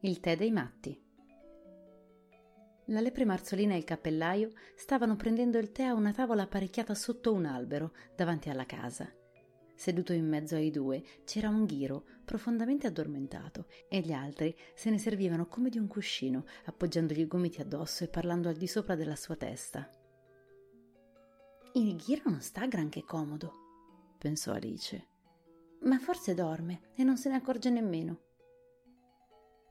Il tè dei matti. La lepre marzolina e il cappellaio stavano prendendo il tè a una tavola apparecchiata sotto un albero, davanti alla casa. Seduto in mezzo ai due c'era un ghiro, profondamente addormentato, e gli altri se ne servivano come di un cuscino, appoggiandogli i gomiti addosso e parlando al di sopra della sua testa. Il ghiro non sta granché comodo, pensò Alice. Ma forse dorme e non se ne accorge nemmeno.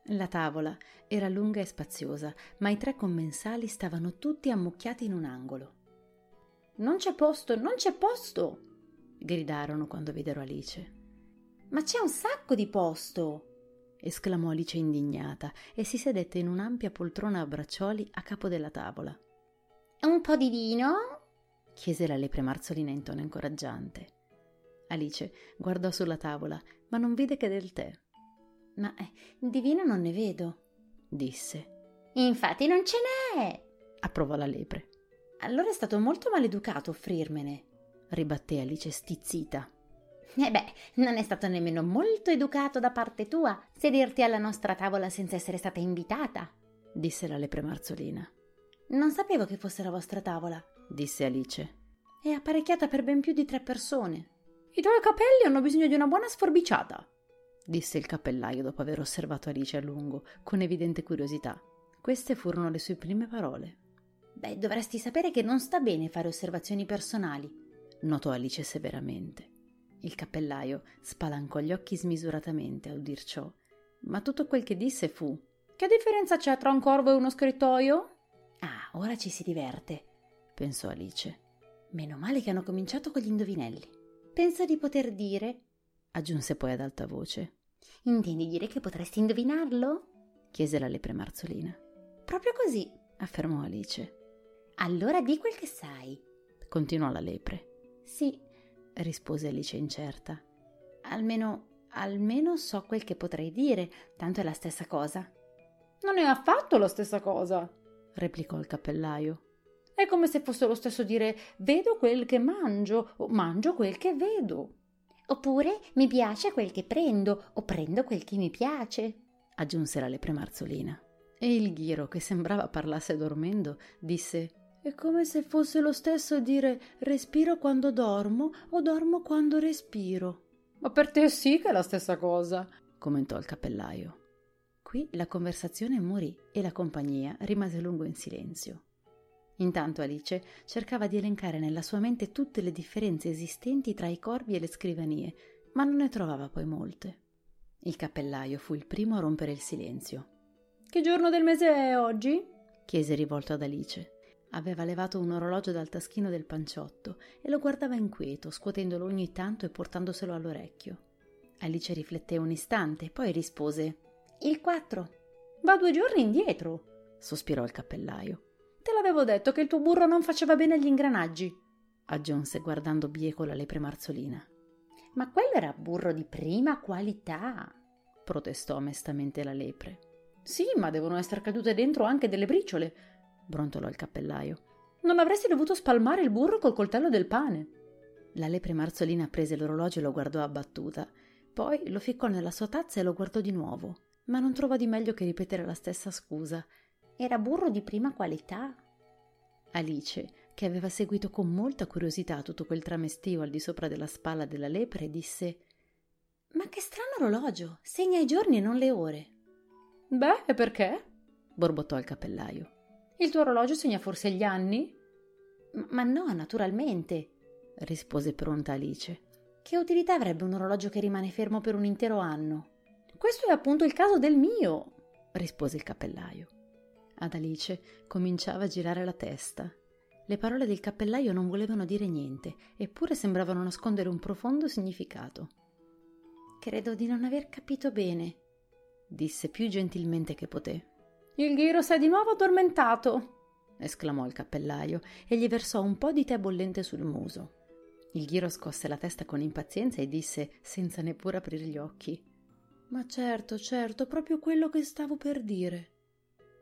La tavola era lunga e spaziosa, ma i tre commensali stavano tutti ammucchiati in un angolo. Non c'è posto, non c'è posto! gridarono quando videro Alice. Ma c'è un sacco di posto! esclamò Alice indignata e si sedette in un'ampia poltrona a braccioli a capo della tavola. Un po' di vino? chiese la lepre marzolina in tono incoraggiante. Alice guardò sulla tavola, ma non vide che del tè. Ma eh, di vino non ne vedo, disse. Infatti non ce n'è, approvò la lepre. Allora è stato molto maleducato offrirmene, ribatté Alice stizzita. Eh beh, non è stato nemmeno molto educato da parte tua sederti alla nostra tavola senza essere stata invitata, disse la lepre marzolina. Non sapevo che fosse la vostra tavola, disse Alice. È apparecchiata per ben più di tre persone. I tuoi capelli hanno bisogno di una buona sforbiciata, disse il cappellaio dopo aver osservato Alice a lungo, con evidente curiosità. Queste furono le sue prime parole. Beh, dovresti sapere che non sta bene fare osservazioni personali, notò Alice severamente. Il cappellaio spalancò gli occhi smisuratamente a udir ciò, ma tutto quel che disse fu: Che differenza c'è tra un corvo e uno scrittoio? Ah, ora ci si diverte, pensò Alice. Meno male che hanno cominciato con gli indovinelli. Penso di poter dire, aggiunse poi ad alta voce. Intendi dire che potresti indovinarlo? chiese la lepre marzolina. Proprio così, affermò Alice. Allora di quel che sai, continuò la lepre. Sì, rispose Alice incerta. Almeno, almeno so quel che potrei dire, tanto è la stessa cosa. Non è affatto la stessa cosa, replicò il cappellaio. È come se fosse lo stesso dire vedo quel che mangio o mangio quel che vedo. Oppure mi piace quel che prendo o prendo quel che mi piace, aggiunse la lepre marzolina. E il ghiro, che sembrava parlasse dormendo, disse è come se fosse lo stesso dire respiro quando dormo o dormo quando respiro. Ma per te sì che è la stessa cosa, commentò il cappellaio. Qui la conversazione morì e la compagnia rimase a lungo in silenzio. Intanto Alice cercava di elencare nella sua mente tutte le differenze esistenti tra i corvi e le scrivanie, ma non ne trovava poi molte. Il cappellaio fu il primo a rompere il silenzio. Che giorno del mese è oggi? chiese rivolto ad Alice. Aveva levato un orologio dal taschino del panciotto e lo guardava inquieto, scuotendolo ogni tanto e portandoselo all'orecchio. Alice rifletté un istante, poi rispose: Il 4. Va due giorni indietro, sospirò il cappellaio. Te l'avevo detto che il tuo burro non faceva bene agli ingranaggi, aggiunse guardando bieco la lepre marzolina. Ma quello era burro di prima qualità, protestò mestamente la lepre. Sì, ma devono essere cadute dentro anche delle briciole, brontolò il cappellaio. Non avresti dovuto spalmare il burro col coltello del pane. La lepre marzolina prese l'orologio e lo guardò abbattuta. Poi lo ficcò nella sua tazza e lo guardò di nuovo, ma non trovò di meglio che ripetere la stessa scusa. Era burro di prima qualità. Alice, che aveva seguito con molta curiosità tutto quel tramestio al di sopra della spalla della lepre, disse Ma che strano orologio! Segna i giorni e non le ore. Beh, e perché? borbottò il cappellaio. Il tuo orologio segna forse gli anni? Ma no, naturalmente, rispose pronta Alice. Che utilità avrebbe un orologio che rimane fermo per un intero anno? Questo è appunto il caso del mio, rispose il cappellaio. Ad Alice cominciava a girare la testa. Le parole del cappellaio non volevano dire niente, eppure sembravano nascondere un profondo significato. Credo di non aver capito bene, disse più gentilmente che poté. Il ghiro s'è di nuovo addormentato, esclamò il cappellaio e gli versò un po' di tè bollente sul muso. Il ghiro scosse la testa con impazienza e disse, senza neppure aprire gli occhi: Ma certo, certo, proprio quello che stavo per dire.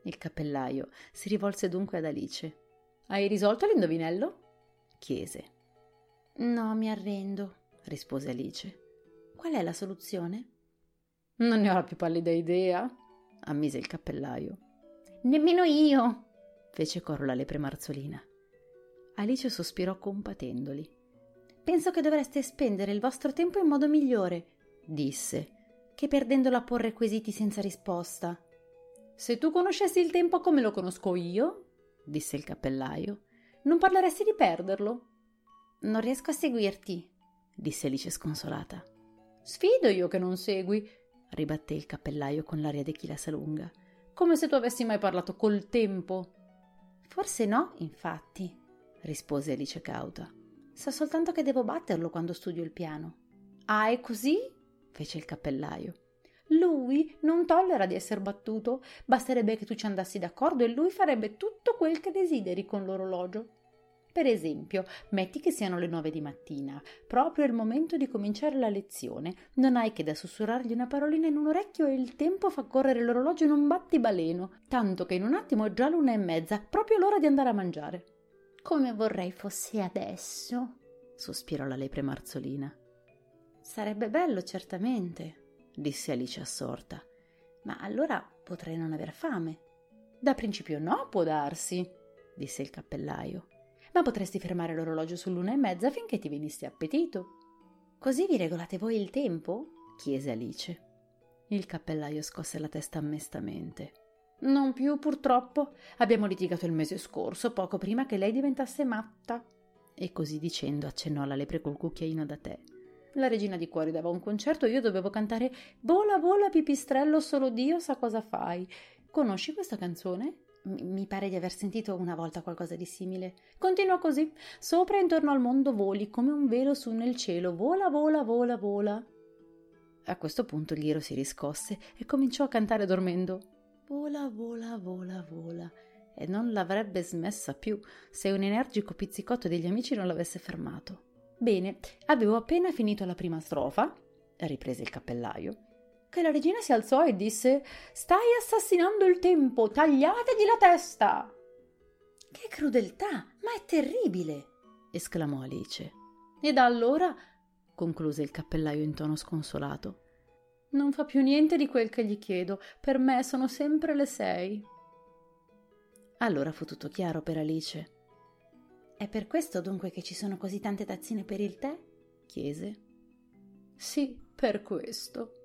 Il cappellaio si rivolse dunque ad Alice. Hai risolto l'indovinello? chiese. No, mi arrendo, rispose Alice. Qual è la soluzione? Non ne ho la più pallida idea, ammise il cappellaio. Nemmeno io, fece coro la lepre marzolina. Alice sospirò compatendoli. Penso che dovreste spendere il vostro tempo in modo migliore, disse, che perdendolo a porre quesiti senza risposta. Se tu conoscessi il tempo come lo conosco io, disse il cappellaio, non parleresti di perderlo. Non riesco a seguirti, disse Alice sconsolata. Sfido io che non segui, ribatté il cappellaio con l'aria di chi la sa lunga. Come se tu avessi mai parlato col tempo. Forse no, infatti, rispose Alice cauta. So soltanto che devo batterlo quando studio il piano. Ah, è così? fece il cappellaio. Lui non tollera di essere battuto. Basterebbe che tu ci andassi d'accordo e lui farebbe tutto quel che desideri con l'orologio. Per esempio, metti che siano le nove di mattina, proprio il momento di cominciare la lezione. Non hai che da sussurrargli una parolina in un orecchio e il tempo fa correre l'orologio in un battibaleno, tanto che in un attimo è già l'una e mezza, proprio l'ora di andare a mangiare. Come vorrei fosse adesso, sospirò la lepre marzolina. Sarebbe bello, certamente, disse Alice assorta. Ma allora potrei non aver fame. Da principio no, può darsi, disse il cappellaio ma potresti fermare l'orologio sull'una e mezza finché ti venisse appetito. Così vi regolate voi il tempo? chiese Alice. Il cappellaio scosse la testa mestamente. Non più, purtroppo. Abbiamo litigato il mese scorso, poco prima che lei diventasse matta. E così dicendo accennò alla lepre col cucchiaino da tè. La regina di cuori dava un concerto e io dovevo cantare Vola, vola, pipistrello, solo Dio sa cosa fai. Conosci questa canzone? Mi pare di aver sentito una volta qualcosa di simile. Continua così. Sopra e intorno al mondo voli come un velo su nel cielo. Vola, vola, vola, vola. A questo punto il si riscosse e cominciò a cantare dormendo. Vola, vola, vola, vola. E non l'avrebbe smessa più se un energico pizzicotto degli amici non l'avesse fermato. Bene, avevo appena finito la prima strofa, riprese il cappellaio, che la regina si alzò e disse Stai assassinando il tempo, tagliategli la testa. Che crudeltà, ma è terribile, esclamò Alice. E da allora, concluse il cappellaio in tono sconsolato, non fa più niente di quel che gli chiedo. Per me sono sempre le sei. Allora fu tutto chiaro per Alice. È per questo dunque che ci sono così tante tazzine per il tè? chiese. Sì, per questo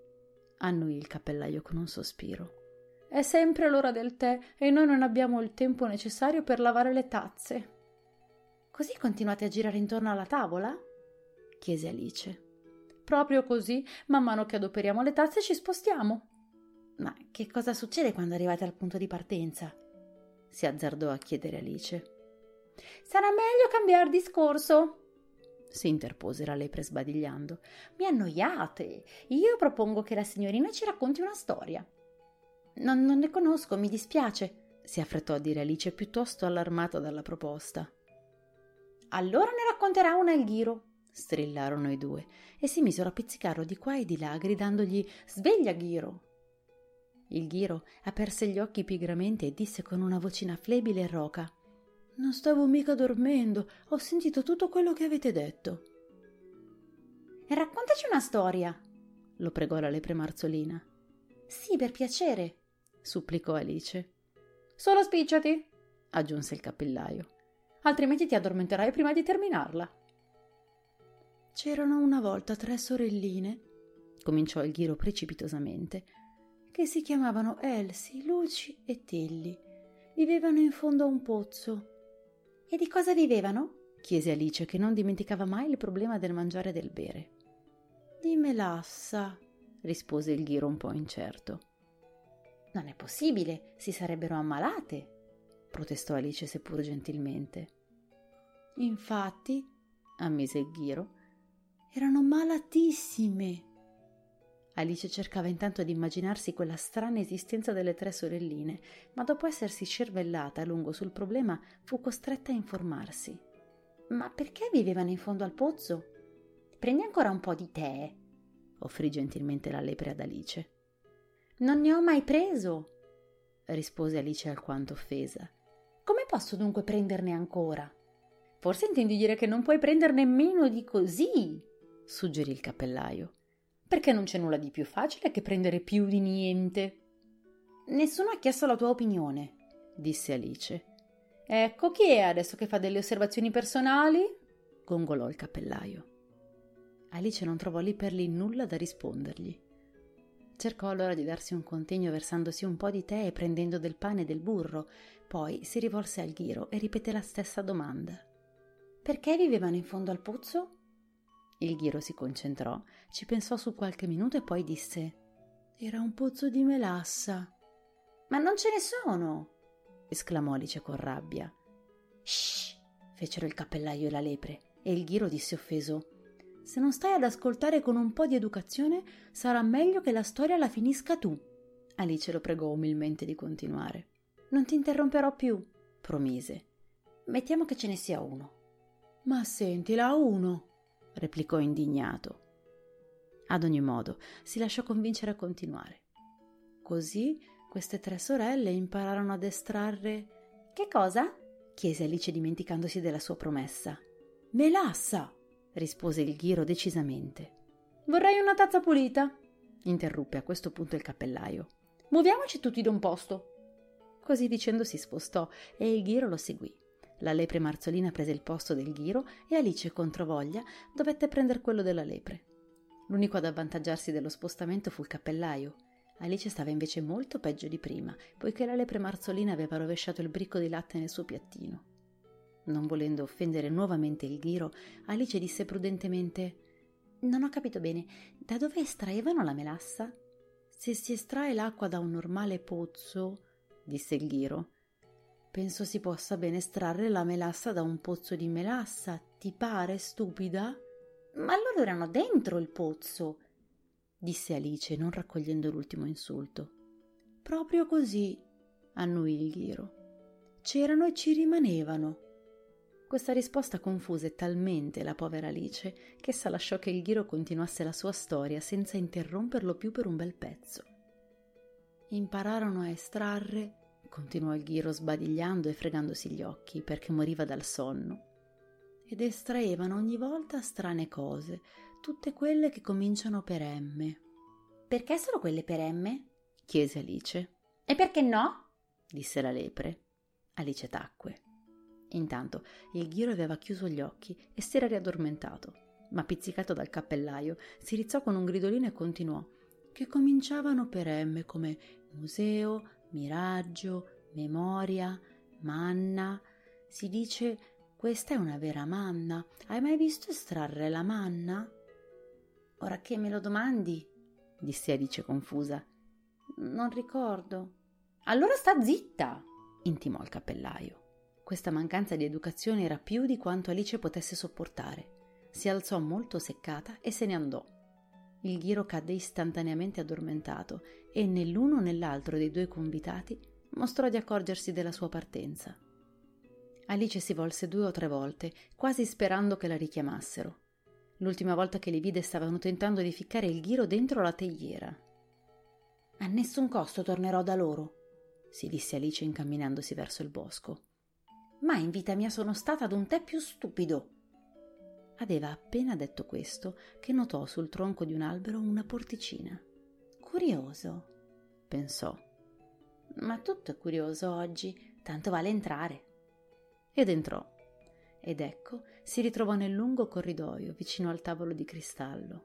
annuì il cappellaio con un sospiro. È sempre l'ora del tè e noi non abbiamo il tempo necessario per lavare le tazze. Così continuate a girare intorno alla tavola? chiese Alice. Proprio così, man mano che adoperiamo le tazze ci spostiamo. Ma che cosa succede quando arrivate al punto di partenza? si azzardò a chiedere Alice. Sarà meglio cambiare discorso, si interpose la lepre sbadigliando. Mi annoiate. Io propongo che la signorina ci racconti una storia. Non, non ne conosco, mi dispiace, si affrettò a dire Alice piuttosto allarmata dalla proposta. Allora ne racconterà una il ghiro, strillarono i due e si misero a pizzicarlo di qua e di là gridandogli Sveglia ghiro. Il ghiro aperse gli occhi pigramente e disse con una vocina flebile e roca non stavo mica dormendo, ho sentito tutto quello che avete detto. E raccontaci una storia, lo pregò la lepre marzolina. Sì, per piacere, supplicò Alice. Solo spicciati, aggiunse il cappellaio. Altrimenti ti addormenterai prima di terminarla. C'erano una volta tre sorelline, cominciò il ghiro precipitosamente, che si chiamavano Elsie, Luci e Tilly. Vivevano in fondo a un pozzo e di cosa vivevano? chiese Alice, che non dimenticava mai il problema del mangiare e del bere. Di melassa, rispose il ghiro un po' incerto. Non è possibile, si sarebbero ammalate, protestò Alice seppur gentilmente. Infatti, ammise il ghiro, erano malatissime. Alice cercava intanto di immaginarsi quella strana esistenza delle tre sorelline, ma dopo essersi cervellata a lungo sul problema fu costretta a informarsi. Ma perché vivevano in fondo al pozzo? Prendi ancora un po' di tè, offrì gentilmente la lepre ad Alice. Non ne ho mai preso, rispose Alice alquanto offesa. Come posso dunque prenderne ancora? Forse intendi dire che non puoi prenderne meno di così, suggerì il cappellaio perché non c'è nulla di più facile che prendere più di niente. Nessuno ha chiesto la tua opinione, disse Alice. Ecco chi è adesso che fa delle osservazioni personali? gongolò il cappellaio. Alice non trovò lì per lì nulla da rispondergli. Cercò allora di darsi un contegno versandosi un po' di tè e prendendo del pane e del burro, poi si rivolse al ghiro e ripeté la stessa domanda. Perché vivevano in fondo al pozzo? Il ghiro si concentrò, ci pensò su qualche minuto e poi disse: Era un pozzo di melassa. Ma non ce ne sono! esclamò Alice con rabbia. Shh! fecero il cappellaio e la lepre, e il ghiro disse offeso: Se non stai ad ascoltare con un po' di educazione, sarà meglio che la storia la finisca tu. Alice lo pregò umilmente di continuare. Non ti interromperò più, promise. Mettiamo che ce ne sia uno. Ma sentila, uno, replicò indignato. Ad ogni modo, si lasciò convincere a continuare. Così queste tre sorelle impararono ad estrarre. Che cosa? chiese Alice dimenticandosi della sua promessa. Melassa! rispose il ghiro decisamente. Vorrei una tazza pulita, interruppe a questo punto il cappellaio. Muoviamoci tutti da un posto. Così dicendo si spostò e il ghiro lo seguì. La lepre marzolina prese il posto del ghiro e Alice, controvoglia, dovette prendere quello della lepre. L'unico ad avvantaggiarsi dello spostamento fu il cappellaio. Alice stava invece molto peggio di prima, poiché la lepre marzolina aveva rovesciato il bricco di latte nel suo piattino. Non volendo offendere nuovamente il ghiro, Alice disse prudentemente: Non ho capito bene, da dove estraevano la melassa? Se si estrae l'acqua da un normale pozzo, disse il ghiro, Penso si possa ben estrarre la melassa da un pozzo di melassa. Ti pare stupida? Ma loro erano dentro il pozzo, disse Alice, non raccogliendo l'ultimo insulto. Proprio così, annuì il ghiro. C'erano e ci rimanevano. Questa risposta confuse talmente la povera Alice che essa lasciò che il ghiro continuasse la sua storia senza interromperlo più per un bel pezzo. Impararono a estrarre continuò il ghiro sbadigliando e fregandosi gli occhi perché moriva dal sonno. Ed estraevano ogni volta strane cose, tutte quelle che cominciano per M. Perché solo quelle per M? chiese Alice. E perché no? disse la lepre. Alice tacque. Intanto il ghiro aveva chiuso gli occhi e si era riaddormentato, ma pizzicato dal cappellaio si rizzò con un gridolino e continuò che cominciavano per M come museo, miraggio, memoria, manna. Si dice questa è una vera manna. Hai mai visto estrarre la manna? Ora che me lo domandi, disse Alice confusa. Non ricordo. Allora sta zitta, intimò il cappellaio. Questa mancanza di educazione era più di quanto Alice potesse sopportare. Si alzò molto seccata e se ne andò. Il ghiro cadde istantaneamente addormentato e né l'uno né l'altro dei due convitati mostrò di accorgersi della sua partenza. Alice si volse due o tre volte, quasi sperando che la richiamassero. L'ultima volta che li vide stavano tentando di ficcare il ghiro dentro la teiera. A nessun costo tornerò da loro, si disse Alice incamminandosi verso il bosco. Mai in vita mia sono stata ad un tè più stupido. Aveva appena detto questo che notò sul tronco di un albero una porticina. Curioso, pensò. Ma tutto è curioso oggi, tanto vale entrare. Ed entrò. Ed ecco, si ritrovò nel lungo corridoio vicino al tavolo di cristallo.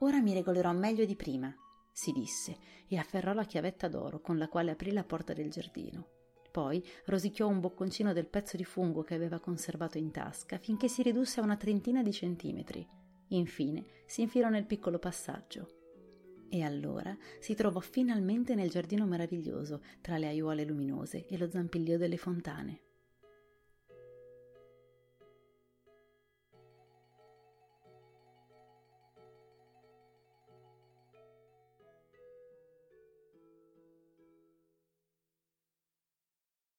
Ora mi regolerò meglio di prima, si disse, e afferrò la chiavetta d'oro con la quale aprì la porta del giardino. Poi rosicchiò un bocconcino del pezzo di fungo che aveva conservato in tasca finché si ridusse a una trentina di centimetri. Infine si infilò nel piccolo passaggio. E allora si trovò finalmente nel giardino meraviglioso, tra le aiuole luminose e lo zampillio delle fontane.